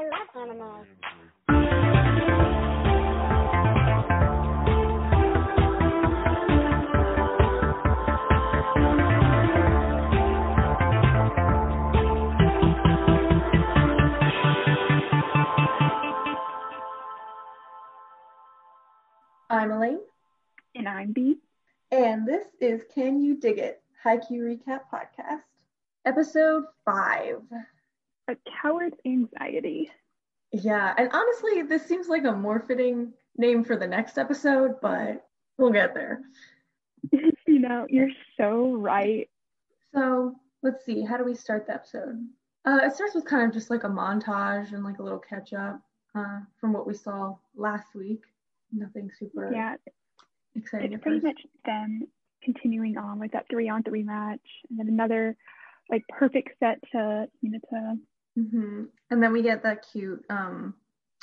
I love animals. I'm Elaine, And I'm B. and this is Can You Dig It? Haikyuu Recap Podcast, episode five. A coward's anxiety. Yeah, and honestly, this seems like a more fitting name for the next episode, but we'll get there. you know, you're so right. So let's see, how do we start the episode? Uh, it starts with kind of just like a montage and like a little catch up uh, from what we saw last week. Nothing super Yeah, exciting. it's pretty first. much them continuing on with that three on three match and then another like perfect set to Hinata. Hmm And then we get that cute um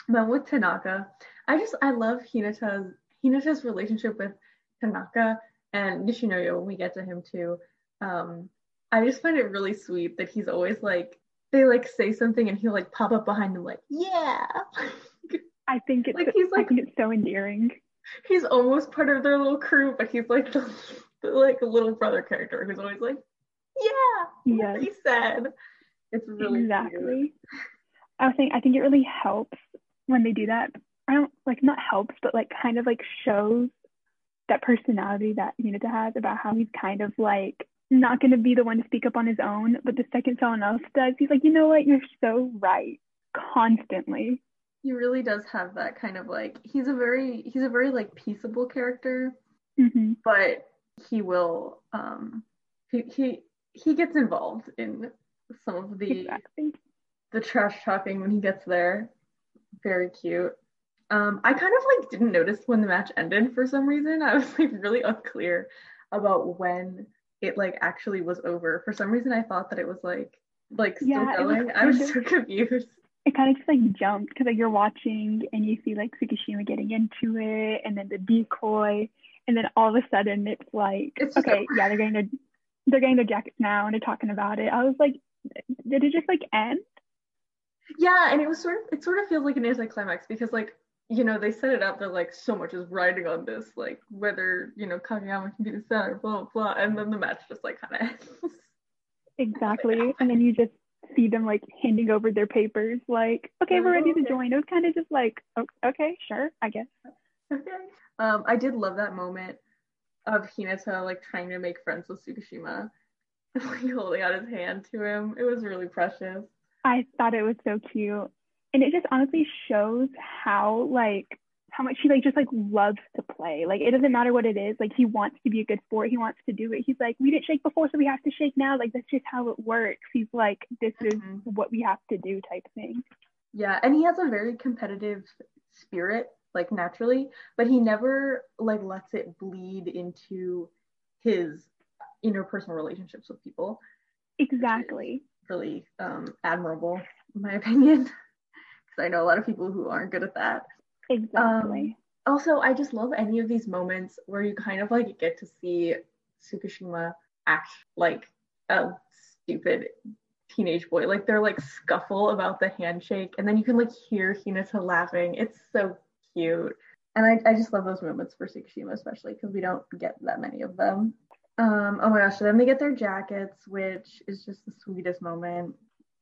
moment with Tanaka. I just I love Hinata's Hinata's relationship with Tanaka and Nishinoya when we get to him too. Um I just find it really sweet that he's always like they like say something and he'll like pop up behind them like, yeah. I think it's Like, he's like- it's so endearing. he's almost part of their little crew, but he's like the, the like little brother character who's always like, yeah, what he said. It's really cute. exactly. I was saying I think it really helps when they do that. I don't like not helps, but like kind of like shows that personality that Hinata has about how he's kind of like not gonna be the one to speak up on his own, but the second someone else does, he's like, you know what, you're so right. Constantly. He really does have that kind of like he's a very he's a very like peaceable character, hmm but he will um he he he gets involved in some of the Exactly. the trash talking when he gets there. Very cute. Um I kind of like didn't notice when the match ended for some reason. I was like really unclear about when it like actually was over. For some reason I thought that it was like like still Yeah, it was going. I was so confused. It kind of just like jumped because like you're watching and you see like Tsukishima getting into it and then the decoy and then all of a sudden it's like It's okay yeah they're getting their they're getting their jackets now and they're talking about it. I was like did it just like end? Yeah, and it was sort of it sort of feels like an anticlimax because like you know they set it up they're like so much is riding on this like whether you know Kageyama can be the center blah blah blah and then the match just like kind of ends. Exactly. And then you just see them like handing over their papers like okay we're ready to join. It was kind of just like okay sure I guess. okay. Um, I did love that moment of Hinata like trying to make friends with Tsukishima, like holding out his hand to him. It was really precious. I thought it was so cute. And it just honestly shows how like how much he like just like loves to play. Like it doesn't matter what it is. Like he wants to be a good sport. He wants to do it. He's like, we didn't shake before, so we have to shake now. Like that's just how it works. He's like, this is Mhm. what we have to do type thing. Yeah, and he has a very competitive spirit, like naturally, but he never like lets it bleed into his interpersonal relationships with people. Exactly. Really um, admirable, in my opinion, because I know a lot of people who aren't good at that. Exactly. Also, I just love any of these moments where you kind of like get to see Tsukishima act like a stupid teenage boy. Like they're like scuffle about the handshake, and then you can like hear Hinata laughing. It's so cute. And I, I just love those moments for Tsukishima, especially because we don't get that many of them. Um, oh my gosh, so then they get their jackets, which is just the sweetest moment.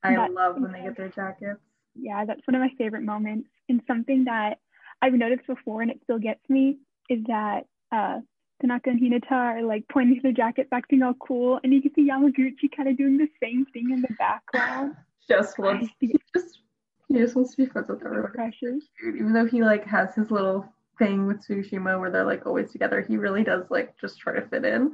I That's love when they get their jackets. yeah, that's one of my favorite moments. And something that I've noticed before and it still gets me is that uh Tanaka and Hinata are like pointing to their jackets, acting all cool, and you can see Yamaguchi kind of doing the same thing in the background. Just wants he just he just wants to be friends with everyone. precious. Even though he like has his little thing with Tsukishima where they're like always together, he really does like just try to fit in.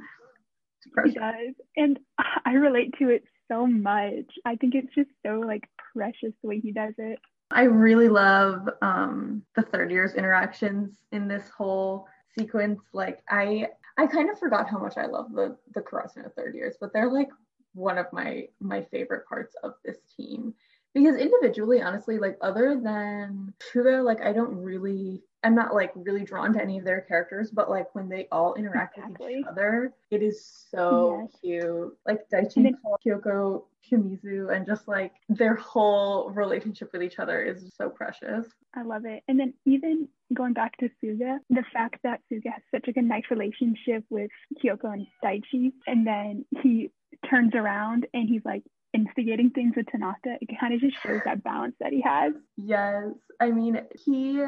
He does. And I relate to it so much. I think it's just so like precious the way he does it. I really love um the third year's interactions in this whole sequence. Like I I kind of forgot how much I love the the Karasuno third years, but they're like one of my my favorite parts of this team. Because individually, honestly, like other than Suga, like I don't really I'm not like really drawn to any of their characters, but like when they all interact with each other, it is so Yes. cute. Like Daichi And and Kyoko Shimizu and just like their whole relationship with each other is so precious. I love it. And then even going back to Suga, the fact that Suga has such like a nice relationship with Kyoko and Daichi, and then he turns around and he's like instigating things with Tanaka, it kind of just shows that balance that he has. Yes. I mean, he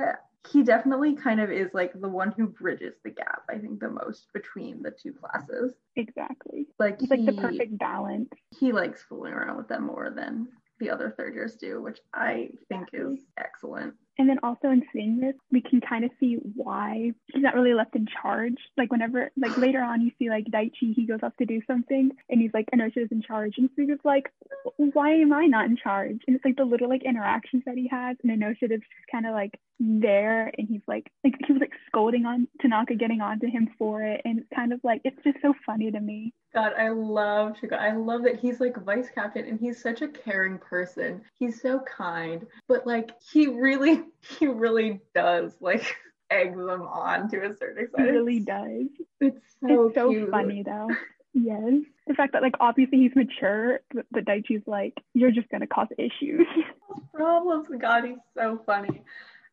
he definitely kind of is like the one who bridges the gap, I think, the most between the two classes. Exactly. Like He's he, like the perfect balance. he likes fooling around with them more than the other third years do, which I think is excellent. And then also in seeing this, we can kind of see why he's not really left in charge. Like whenever, like later on, you see like Daichi, he goes off to do something, and he's like, Anosha's in charge, and Suga's like, why am I not in charge? And it's like the little like interactions that he has, and Anosha is just kind of like there, and he's like, like he was like scolding on Tanaka, getting onto him for it, and it's kind of like it's just so funny to me. God, I love Suga. I love that he's like vice captain and he's such a caring person. He's so kind, but like he really, he really does like egg them on to a certain extent. He really does. It's so, it's so cute. funny though. Yes. The fact that like obviously he's mature, but, but Daichi's like, you're just gonna cause issues. Problems. God, he's so funny.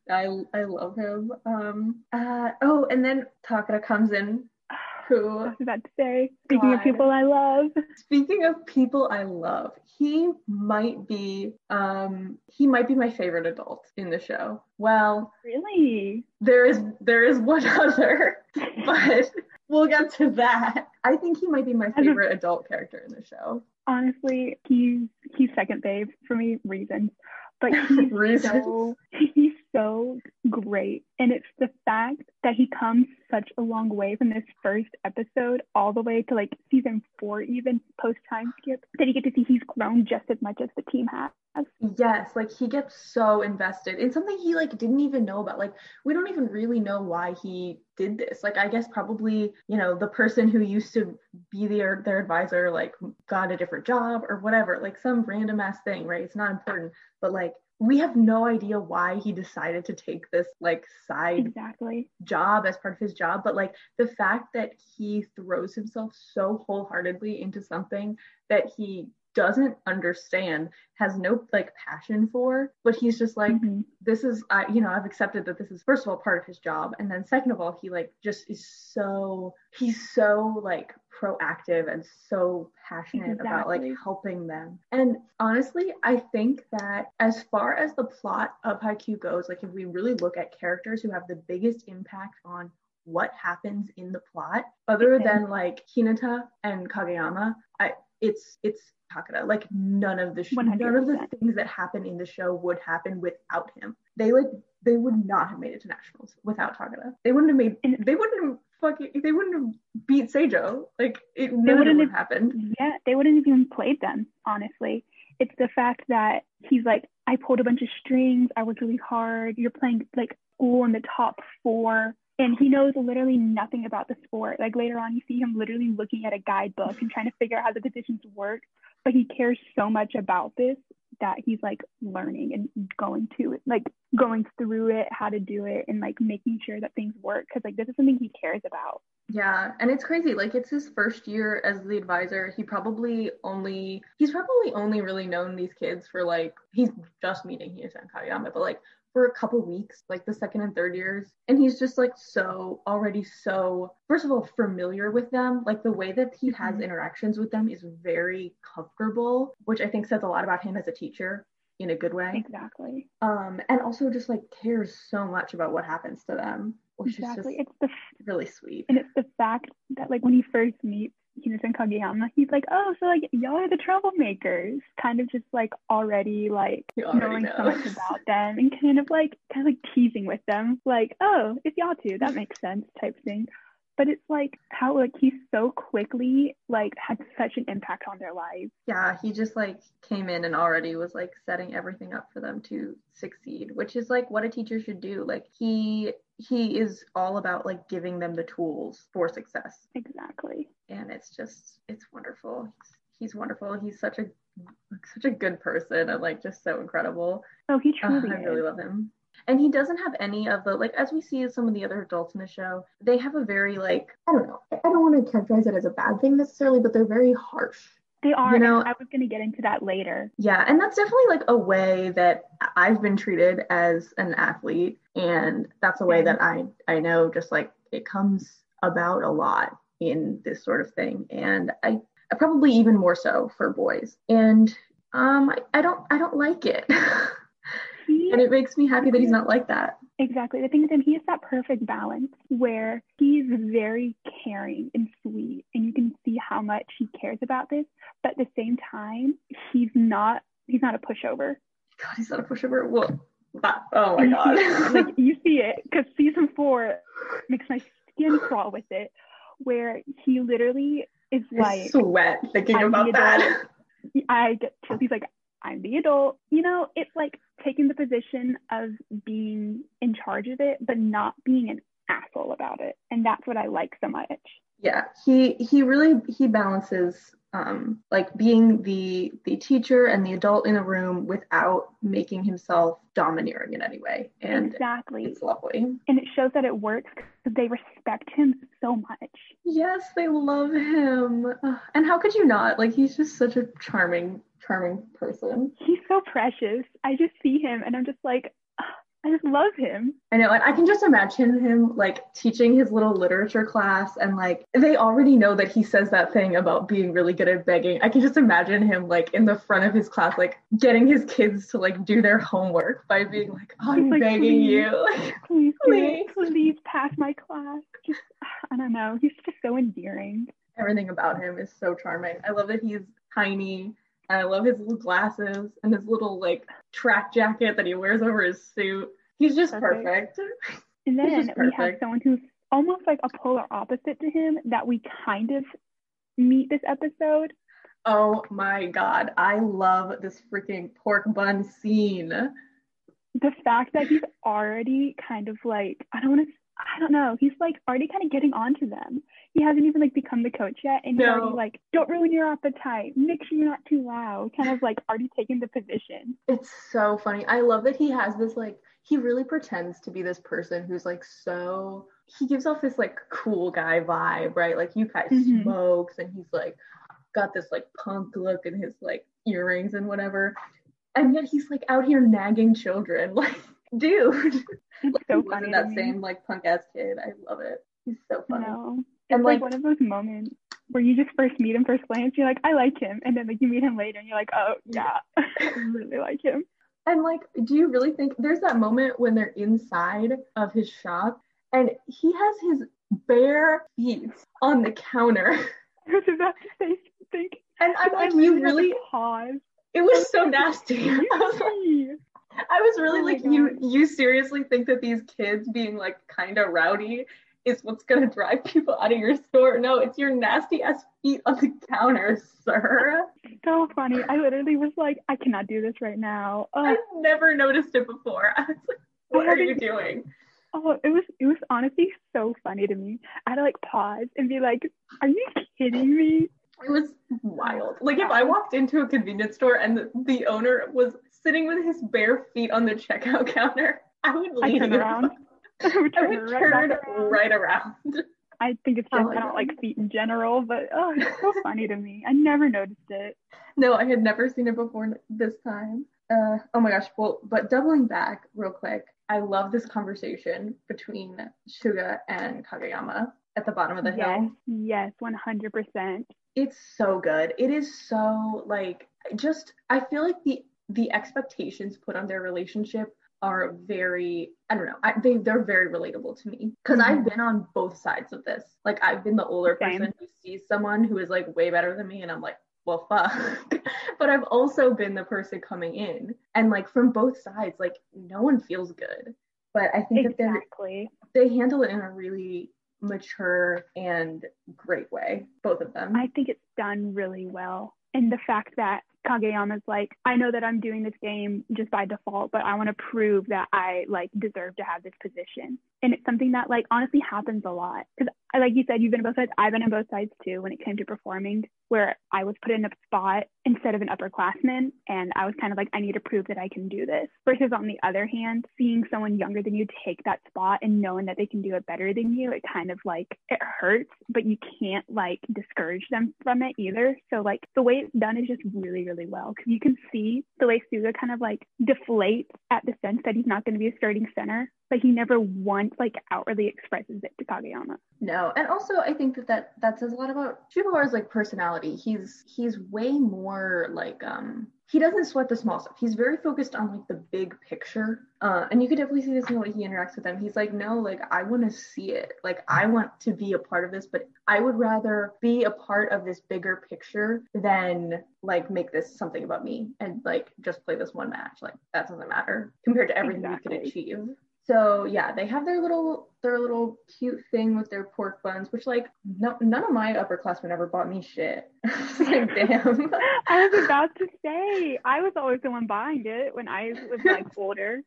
I I love him. Um. Uh. Oh, and then Takeda comes in. I was about to say, speaking of people I love, speaking of people I love, he might be. Um. He might be my favorite adult in the show. Well, really, there is there is one other, but we'll get to that. I think he might be my favorite adult character in the show. honestly, he's he's second babe for me reasons, but he's Reasons. so he's so great, and it's the fact that he comes such a long way from this first episode all the way to like season four, even post time skip, that you get to see he's grown just as much as the team has. Yes, like he gets so invested in something he like didn't even know about. Like we don't even really know why he did this. Like I guess probably, you know, the person who used to be their their advisor like got a different job or whatever, like some random ass thing, right? It's not important, but like we have no idea why he decided to take this like side Exactly. job as part of his job, but like the fact that he throws himself so wholeheartedly into something that he doesn't understand, has no like passion for, but he's just like, Mhm. this is I you know, I've accepted that this is first of all part of his job. And then second of all, he like just is so he's so like proactive and so passionate about like helping them. And honestly, I think that as far as the plot of Haikyuu goes, like if we really look at characters who have the biggest impact on what happens in the plot, other Okay. than like Hinata and Kageyama, I it's it's Takeda. Like none of the sh- none of the things that happen in the show would happen without him. They like they would not have made it to nationals without Takeda. They wouldn't have made. They wouldn't have fucking. They wouldn't have beat Seijo. Like it, They none of it wouldn't have- have happened. Yeah, they wouldn't have even played them, honestly. It's the fact that he's like, I pulled a bunch of strings, I worked really hard, you're playing like school in the top four. And he knows literally nothing about the sport. Like later on, you see him literally looking at a guidebook and trying to figure out how the positions work. But he cares so much about this that he's like learning and going to it, like going through it, how to do it, and like making sure that things work. Cause like this is something he cares about. Yeah, and it's crazy. Like it's his first year as the advisor. He probably only he's probably only really known these kids for like he's just meeting and Kageyama, but like for a couple weeks, like the second and third years. And he's just like so already so first of all familiar with them. Like the way that he has Mhm. interactions with them is very comfortable, which I think says a lot about him as a teacher in a good way. Exactly. Um and also just like cares so much about what happens to them, which Exactly. is It's the just really sweet. And it's the fact that like when he first meets Hinata Kageyama, he's like, oh, so like y'all are the troublemakers, kind of just like already like already knowing so much about them and kind of like kind of like teasing with them, like, oh, it's y'all too, that makes sense, type thing. But it's like how like he so quickly like had such an impact on their lives. Yeah, he just like came in and already was like setting everything up for them to succeed, which is like what a teacher should do. Like he he is all about like giving them the tools for success. Exactly. And it's just it's wonderful. He's, he's wonderful. He's such a such a good person and like just so incredible. Oh, he Uh, truly I is. really love him. And he doesn't have any of the like as we see some of the other adults in the show, they have a very like I don't know. I don't want to characterize it as a bad thing necessarily, but they're very harsh They are. You know- I was gonna get into that later. Yeah, and that's definitely like a way that I've been treated as an athlete, and that's a way that I I know just like it comes about a lot in this sort of thing, and I, I probably even more so for boys, and um I, I don't I don't like it, He, and it makes me happy that he's not like that. exactly. The thing with him, he has that perfect balance where he's very caring and sweet, and you can see how much he cares about this. But at the same time, he's not. He's not a pushover. God, he's not a pushover. Well, that, oh my god. like you see it because season four makes my skin crawl with it, where he literally is I like, sweat thinking about that. I get chills. He's like, I'm the adult. You know, it's like taking the position of being in charge of it, but not being an asshole about it. And that's what I like so much. yeah he he really he balances um like being the the teacher and the adult in a room without making himself domineering in any way and exactly. it's lovely And it shows that it works because they respect him so much. yes they love him and how could you not like he's just such a charming charming person He's so precious. I just see him and I'm just like, "Ugh, I just love him. I know, and I can just imagine him like teaching his little literature class, and like they already know that he says that thing about being really good at begging. I can just imagine him like in the front of his class, like getting his kids to like do their homework by being like, "I'm like, begging "Please." you." Please. Please. please pass my class. Just, I don't know. He's just so endearing. Everything about him is so charming. I love that he's tiny. And I love his little glasses and his little like track jacket that he wears over his suit. He's just Perfect. perfect. And then just we have perfect. someone who's almost like a polar opposite to him that we kind of meet this episode. Oh my god, I love this freaking pork bun scene. The fact that he's already kind of like, I don't want to, I don't know, he's like already kind of getting onto them. He hasn't even like become the coach yet. And he's No. already like, don't ruin your appetite. Make sure you're not too loud. Kind of like already taking the position. It's so funny. I love that he has this like he really pretends to be this person who's like so he gives off this like cool guy vibe, right? Like you guys Mhm. smokes and he's like got this like punk look and his like earrings and whatever. And yet he's like out here nagging children. Like, dude. Like, so funny. that me. same like punk ass kid. I love it. He's so funny. No. And, It's like, like- one of those moments where you just first meet him first glance, you're like, I like him. And then like you meet him later and you're like, oh yeah, I really like him. And like, do you really think there's that moment when they're inside of his shop and he has his bare feet on the counter? I was about to say something. And I'm like, literally you really, pause. it was so nasty. I was like. I was really Oh like, you, God. you seriously think that these kids being like kind of rowdy is what's gonna drive people out of your store? No, it's your nasty ass feet on the counter, sir. so funny. I literally was like, I cannot do this right now. Oh, I've never noticed it before. I was like, what are you doing? oh, it was it was honestly so funny to me. I had to like pause and be like, Are you kidding me? It was wild. Like if I walked into a convenience store and the, the owner was sitting with his bare feet on the checkout counter, I would I turn around. I would I turn, would right, turn around. right around. I think it's Oh just I don't God. like feet in general, but oh, it's so funny to me. I never noticed it. No, I had never seen it before this time. Uh, oh my gosh. Well, but doubling back real quick, I love this conversation between Suga and Kageyama at the bottom of the hill. yes, yes, one hundred percent. It's so good. It is so like just I feel like the the expectations put on their relationship are very I don't know. I, they they're very relatable to me because I've Mhm. been on both sides of this. Like I've been the older Same. person who sees someone who is like way better than me and I'm like, well fuck. but I've also been the person coming in and like from both sides like no one feels good. But I think that they handle it in a really mature and great way, both of them. I think it's done really well. And the fact that Kageyama's like, I know that I'm doing this game just by default, but I want to prove that I like deserve to have this position. And it's something that like honestly happens a lot. Because like you said, you've been on both sides. I've been on both sides too when it came to performing, where I was put in a spot instead of an upperclassman, and I was kind of like, I need to prove that I can do this. Versus on the other hand, seeing someone younger than you take that spot and knowing that they can do it better than you, it kind of like it hurts, but you can't like discourage them from it either. So like the way it's done is just really, really well because you can see the way Suga kind of like deflates at the sense that he's not going to be a starting center, but he never once like outwardly expresses it to Kageyama. No, and also I think that that, that says a lot about Sugawara's like personality. He's he's way more like um he doesn't sweat the small stuff. He's very focused on like the big picture. Uh, and you could definitely see this in the way he interacts with them. He's like, no, like I want to see it. Like I want to be a part of this, but I would rather be a part of this bigger picture than like make this something about me and like just play this one match. Like that doesn't matter compared to everything Exactly. we could achieve. So yeah, they have their little their little cute thing with their pork buns, which like no, none of my upperclassmen ever bought me shit. like damn. I was about to say, I was always the one buying it when I was like older.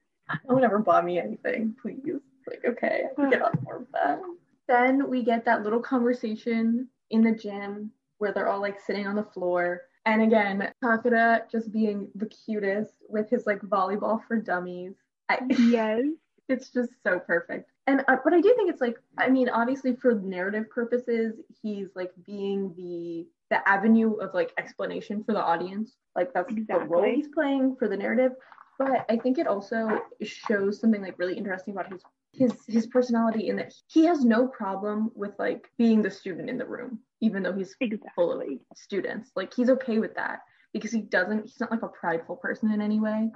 No one ever bought me anything, please. Like, okay, get on board with that. Then we get that little conversation in the gym where they're all like sitting on the floor. And again, Takeda just being the cutest with his like volleyball for dummies. I, Yes. It's just so perfect. And uh, but I do think it's like I mean obviously for narrative purposes he's like being the the avenue of like explanation for the audience. Like that's the role he's playing for the narrative. But I think it also shows something like really interesting about his his his personality in that he has no problem with like being the student in the room even though he's full of students. Like he's okay with that because he doesn't he's not like a prideful person in any way.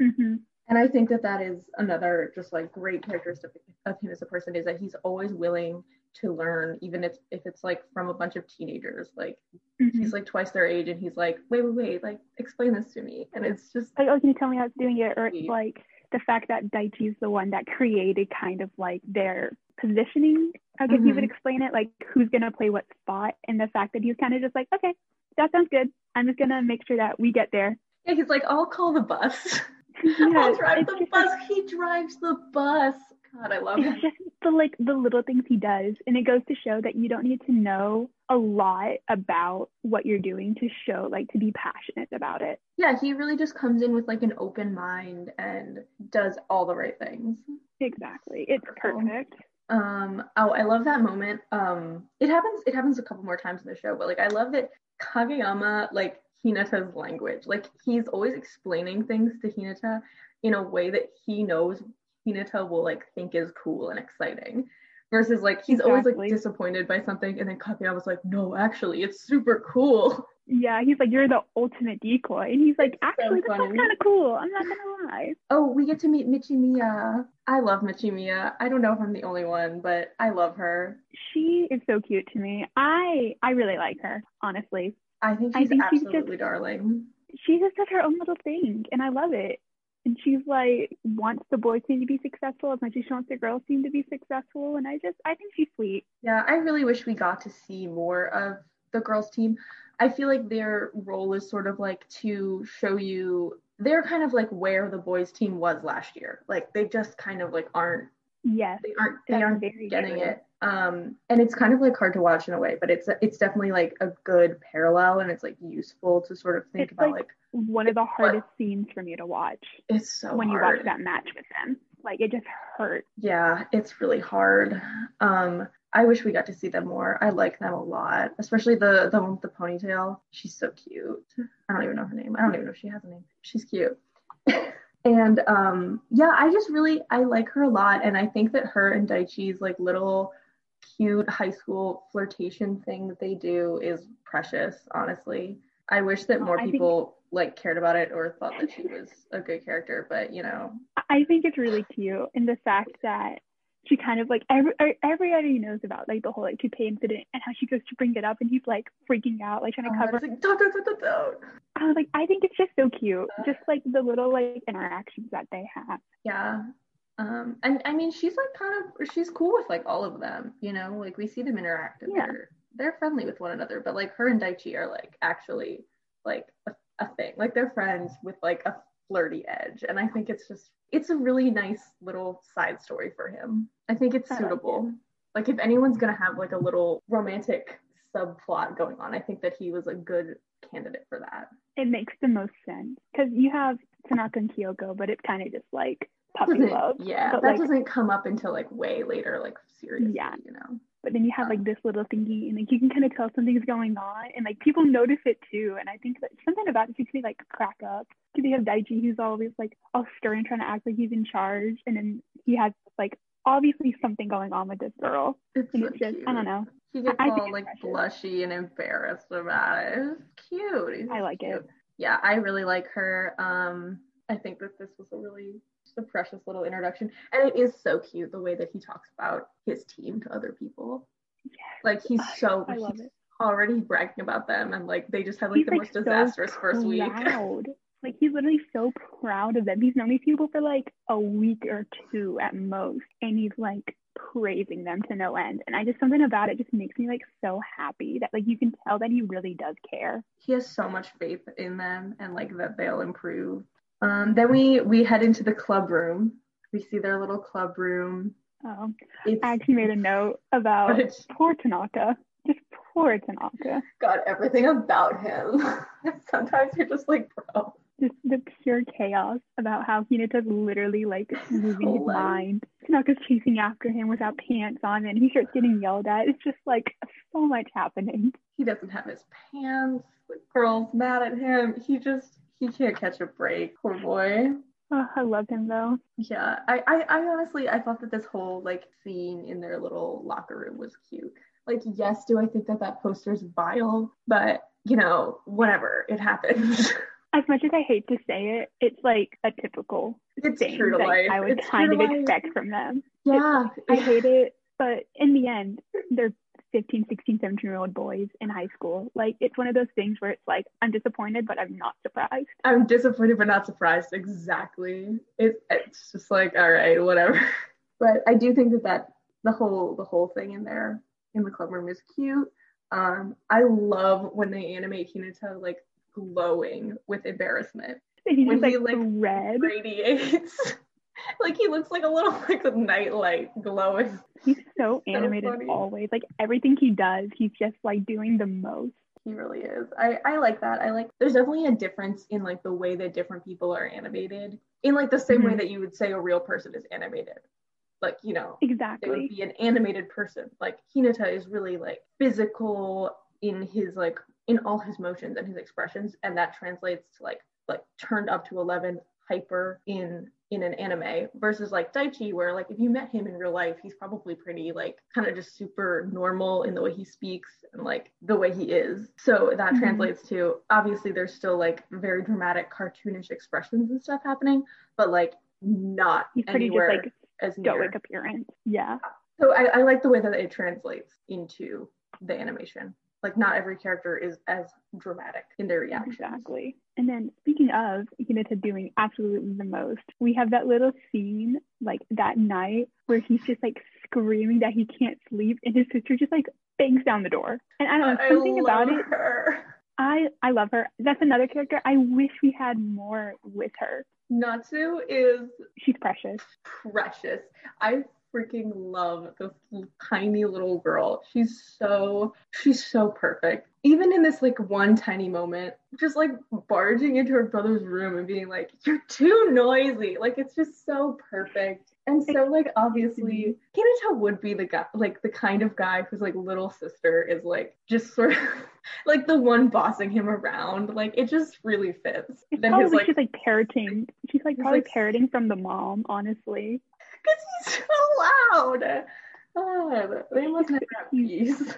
Hmm and I think that that is another just like great characteristic of him as a person is that he's always willing to learn, even if, if it's like from a bunch of teenagers. Like hmm he's like twice their age and he's like, wait, wait, wait, like explain this to me. And it's just Like, oh, can you tell me how it's doing it? Or it's like the fact that Daichi's the one that created kind of like their positioning. I guess you would Mhm. explain it, like who's gonna play what spot, and the fact that he's kind of just like, okay, that sounds good. I'm just gonna make sure that we get there. yeah, he's like, I'll call the bus. Yeah, I'll drive the bus. like- He drives the bus. God, I love him. it's just the like the little things he does and it goes to show that you don't need to know a lot about what you're doing to show like to be passionate about it Yeah, he really just comes in with like an open mind and does all the right things. exactly it's perfect Um, oh, I love that moment. Um, it happens. It happens a couple more times in the show, but like I love that Kageyama like Hinata's language. Like he's always explaining things to Hinata in a way that he knows Hinata will like think is cool and exciting. Versus like he's always like disappointed by something, and then Kageyama's like, no, actually, it's super cool. yeah he's like you're the ultimate decoy and he's like so actually this funny. one's kind of cool i'm not gonna lie Oh, we get to meet Michimiya. I love Michimiya. I don't know if I'm the only one, but I love her. she is so cute to me i i really like her honestly I think I she's think she's just- absolutely darling. she just does her own little thing and i love it and she's like wants the boys team to be successful as much as she wants the girls team to be successful and i just i think she's sweet Yeah, I really wish we got to see more of the girls' team. I feel like their role is sort of like to show you they're kind of like where the boys' team was last year. Like they just kind of like aren't yes they aren't they aren't very getting it. Um, and it's kind of like hard to watch in a way, but it's it's definitely like a good parallel and it's like useful to sort of think It's about like- like, one of the hardest scenes for me to watch it's so when you watch that match with them. Like it just hurt. Yeah, it's really hard. Um, I wish we got to see them more. I like them a lot, especially the the one with the ponytail. She's so cute. I don't even know her name. I don't even know if she has a name. She's cute. and um, yeah, I just really I like her a lot, and I think that her and Daichi's like little cute high school flirtation thing that they do is precious. Honestly, I wish that more I think- people like cared about it or thought that she was a good character. But you know, I think it's really cute in the fact that she kind of like every er- everybody knows about like the whole like toupee incident and how she goes to bring it up and he's like freaking out like trying to Oh, cover. it's like, don't, don't, don't, don't, don't. I was like I think it's just so cute, just like the little like interactions that they have. Yeah. Um, and I mean, she's like kind of, she's cool with like all of them, you know, like we see them interact and Yeah. they're, they're friendly with one another, but like her and Daichi are like actually like a, a thing, like they're friends with like a flirty edge. And I think it's just, it's a really nice little side story for him. I think it's I like suitable. Like if anyone's gonna have like a little romantic subplot going on, I think that he was a good candidate for that. It makes the most sense because you have Tanaka and Kyoko, but it's kind of just like puppy love. yeah, but that like, doesn't come up until like way later, like seriously, Yeah. you know. But then you have like this little thingy, and like you can kind of tell something's going on, and like people notice it too. And I think that something about it makes me like crack up. Because you have Daichi, who's always like all stern, trying to act like he's in charge, and then he has like obviously something going on with this girl, It's and so it's just cute. I don't know. He gets I all like blushy and embarrassed about it. It's cute. I like it. Yeah, I really like her. Um, I think that this was a really just a precious little introduction, and it is so cute the way that he talks about his team to other people. Like he's so I love he's it. already bragging about them, and like they just had like He's the like most so disastrous first week. Like he's literally so proud of them. He's known these people for like a week or two at most, and he's like praising them to no end. And I just something about it just makes me like so happy that like you can tell that he really does care. he has so much faith in them and like that they'll improve. Um, then we we head into the club room. We see their little club room. Um, It's I actually made a note about poor Tanaka. Just poor Tanaka. got everything about him. Sometimes you're just like, bro. Just the pure chaos about how Hinata's literally like losing his mind. Tanaka's chasing after him without pants on, and he starts getting yelled at. It's just like so much happening. He doesn't have his pants. The girl's mad at him. He just he can't catch a break. Poor boy. Oh, I love him though. Yeah, I, I, I honestly I thought that this whole like scene in their little locker room was cute. Like, yes, do I think that that poster's vile? But you know, whatever, it happens. As much as I hate to say it, it's like a typical it's thing true to that life. I would It's kind of life. expect from them. Yeah, I hate it, but in the end, they're 15, 16, 17 year old boys in high school. Like, it's one of those things where it's like, I'm disappointed, but I'm not surprised. I'm disappointed but not surprised. Exactly. It, it's just like, all right, whatever. But I do think that that the whole the whole thing in there in the club room is cute. Um, I love when they animate Hinata like glowing with embarrassment. He's When just he, like, like, red. Radiates. like he looks like a little like nightlight glowing. He's so animated always. Like, everything he does, he's just like doing the most. He really is. I, I like that. I like there's definitely a difference in like the way that different people are animated. In like the same way Mhm. that you would say a real person is animated. Like, you know, exactly. it would be an animated person. Like Hinata is really like physical in his like in all his motions and his expressions, and that translates to like like turned up to eleven hyper in in an anime versus like Daichi where like if you met him in real life he's probably pretty like kind of just super normal in the way he speaks and like the way he is so that Mhm. translates to obviously there's still like very dramatic cartoonish expressions and stuff happening but like not He's pretty just like as stoic appearance. Yeah. So I, I like the way that it translates into the animation. Like not every character is as dramatic in their reaction. Exactly. And then speaking of Hinata doing absolutely the most, we have that little scene like that night where he's just like screaming that he can't sleep and his sister just like bangs down the door. And I don't know, something about love it. her. I I love her. That's another character. I wish we had more with her. Natsu is She's precious. precious. I freaking love this tiny little girl. She's so she's so perfect. Even in this like one tiny moment, just like barging into her brother's room and being like, "You're too noisy." Like it's just so perfect. And so like obviously mm-hmm. Hinata would be the guy like the kind of guy whose like little sister is like just sort of like the one bossing him around. Like it just really fits. It's Then probably his like she's like parroting. She's like probably like, parroting from the mom, honestly. Because he's so loud. God, they must have peace.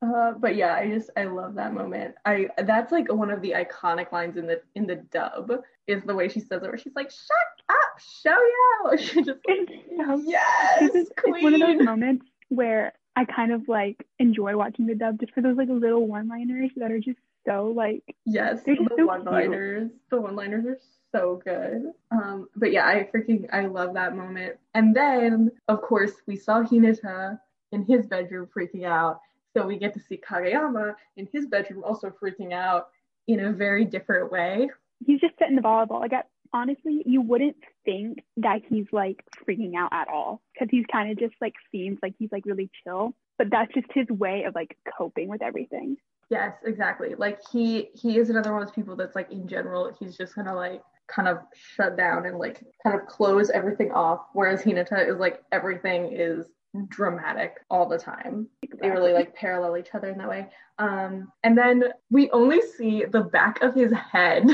Uh, but yeah, I just I love that moment. I that's like one of the iconic lines in the in the dub is the way she says it, where she's like, "Shut up, Shoyo." She just like, It's so yes, It's, it's one of those moments where I kind of like enjoy watching the dub just for those like little one-liners that are just so like Yes, They're just the so one-liners. The one-liners are so good. Um, but yeah, I freaking I love that moment. And then, of course, we saw Hinata in his bedroom freaking out. So we get to see Kageyama in his bedroom also freaking out in a very different way. he's just sitting the volleyball. Like at honestly, you wouldn't think that he's like freaking out at all because he's kind of just like seems like he's like really chill. But that's just his way of like coping with everything. Yes, exactly. Like he he is another one of those people that's like in general he's just gonna like kind of shut down and like kind of close everything off. Whereas Hinata is like everything is dramatic all the time. They really like parallel each other in that way. Um, and then we only see the back of his head.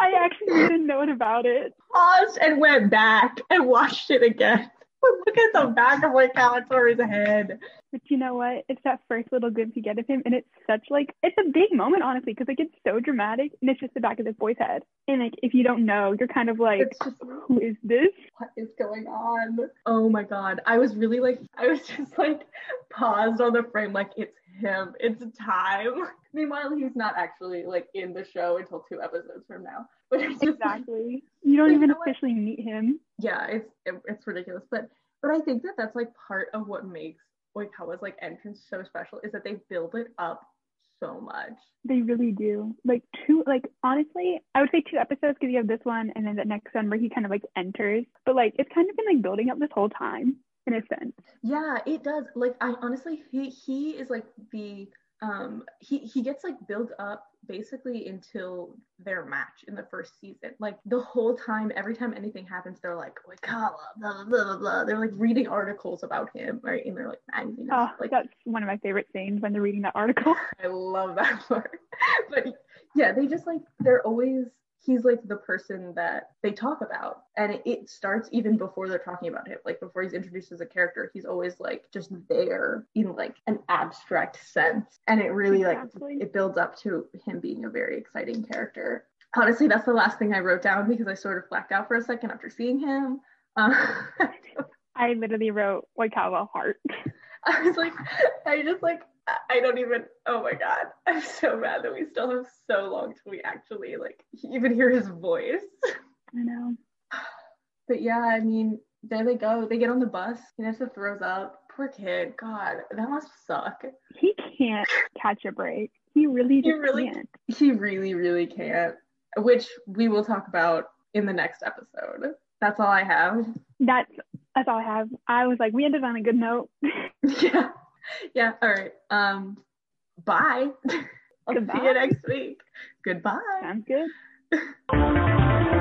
I actually made a note about it. Paused and went back and watched it again. Look at the back of like Kawatori's head. But you know what? It's that first little glimpse you get of him, and it's such like it's a big moment, honestly, because like it's so dramatic, and it's just the back of this boy's head. And like if you don't know, you're kind of like, It's just who is this? what is going on? Oh my god. I was really like I was just like paused on the frame like it's him. It's time. Meanwhile, he's not actually like in the show until two episodes from now. But it's just Exactly. You don't You even know what? officially meet him. yeah, it's it, it's ridiculous. But but I think that that's like part of what makes Oikawa's like entrance so special is that they build it up so much. They really do. Like two, like honestly, I would say two episodes because you have this one and then the next one where he kind of like enters. But like it's kind of been like building up this whole time in a sense. Yeah, it does. Like I honestly he he is like the um he he gets like built up basically until their match in the first season. Like the whole time, every time anything happens, they're like Oikawa, blah blah blah blah blah. They're like reading articles about him, right? In their like magazine. Oh, like that's one of my favorite scenes when they're reading that article. I love that part. but yeah, they just like they're always he's like the person that they talk about. And it, starts even before they're talking about him. Like before he's introduced as a character, he's always like just there in like an abstract sense. And it really Exactly. like it builds up to him being a very exciting character. Honestly, that's the last thing I wrote down because I sort of blacked out for a second after seeing him. Uh, I literally wrote Oikawa heart. I was like, I just like, I don't even. Oh my god, I'm so mad that we still have so long till we actually like even hear his voice. I know. But yeah, I mean, there they go. They get on the bus. Vanessa throws up. Poor kid. God, that must suck. He can't catch a break. He really He really- can't. He really, really can't. Which we will talk about in the next episode. That's all I have. That's that's all I have. I was like, we ended on a good note. yeah. Yeah. All right. Um. Bye. I'll see you next week. Goodbye. Sounds good.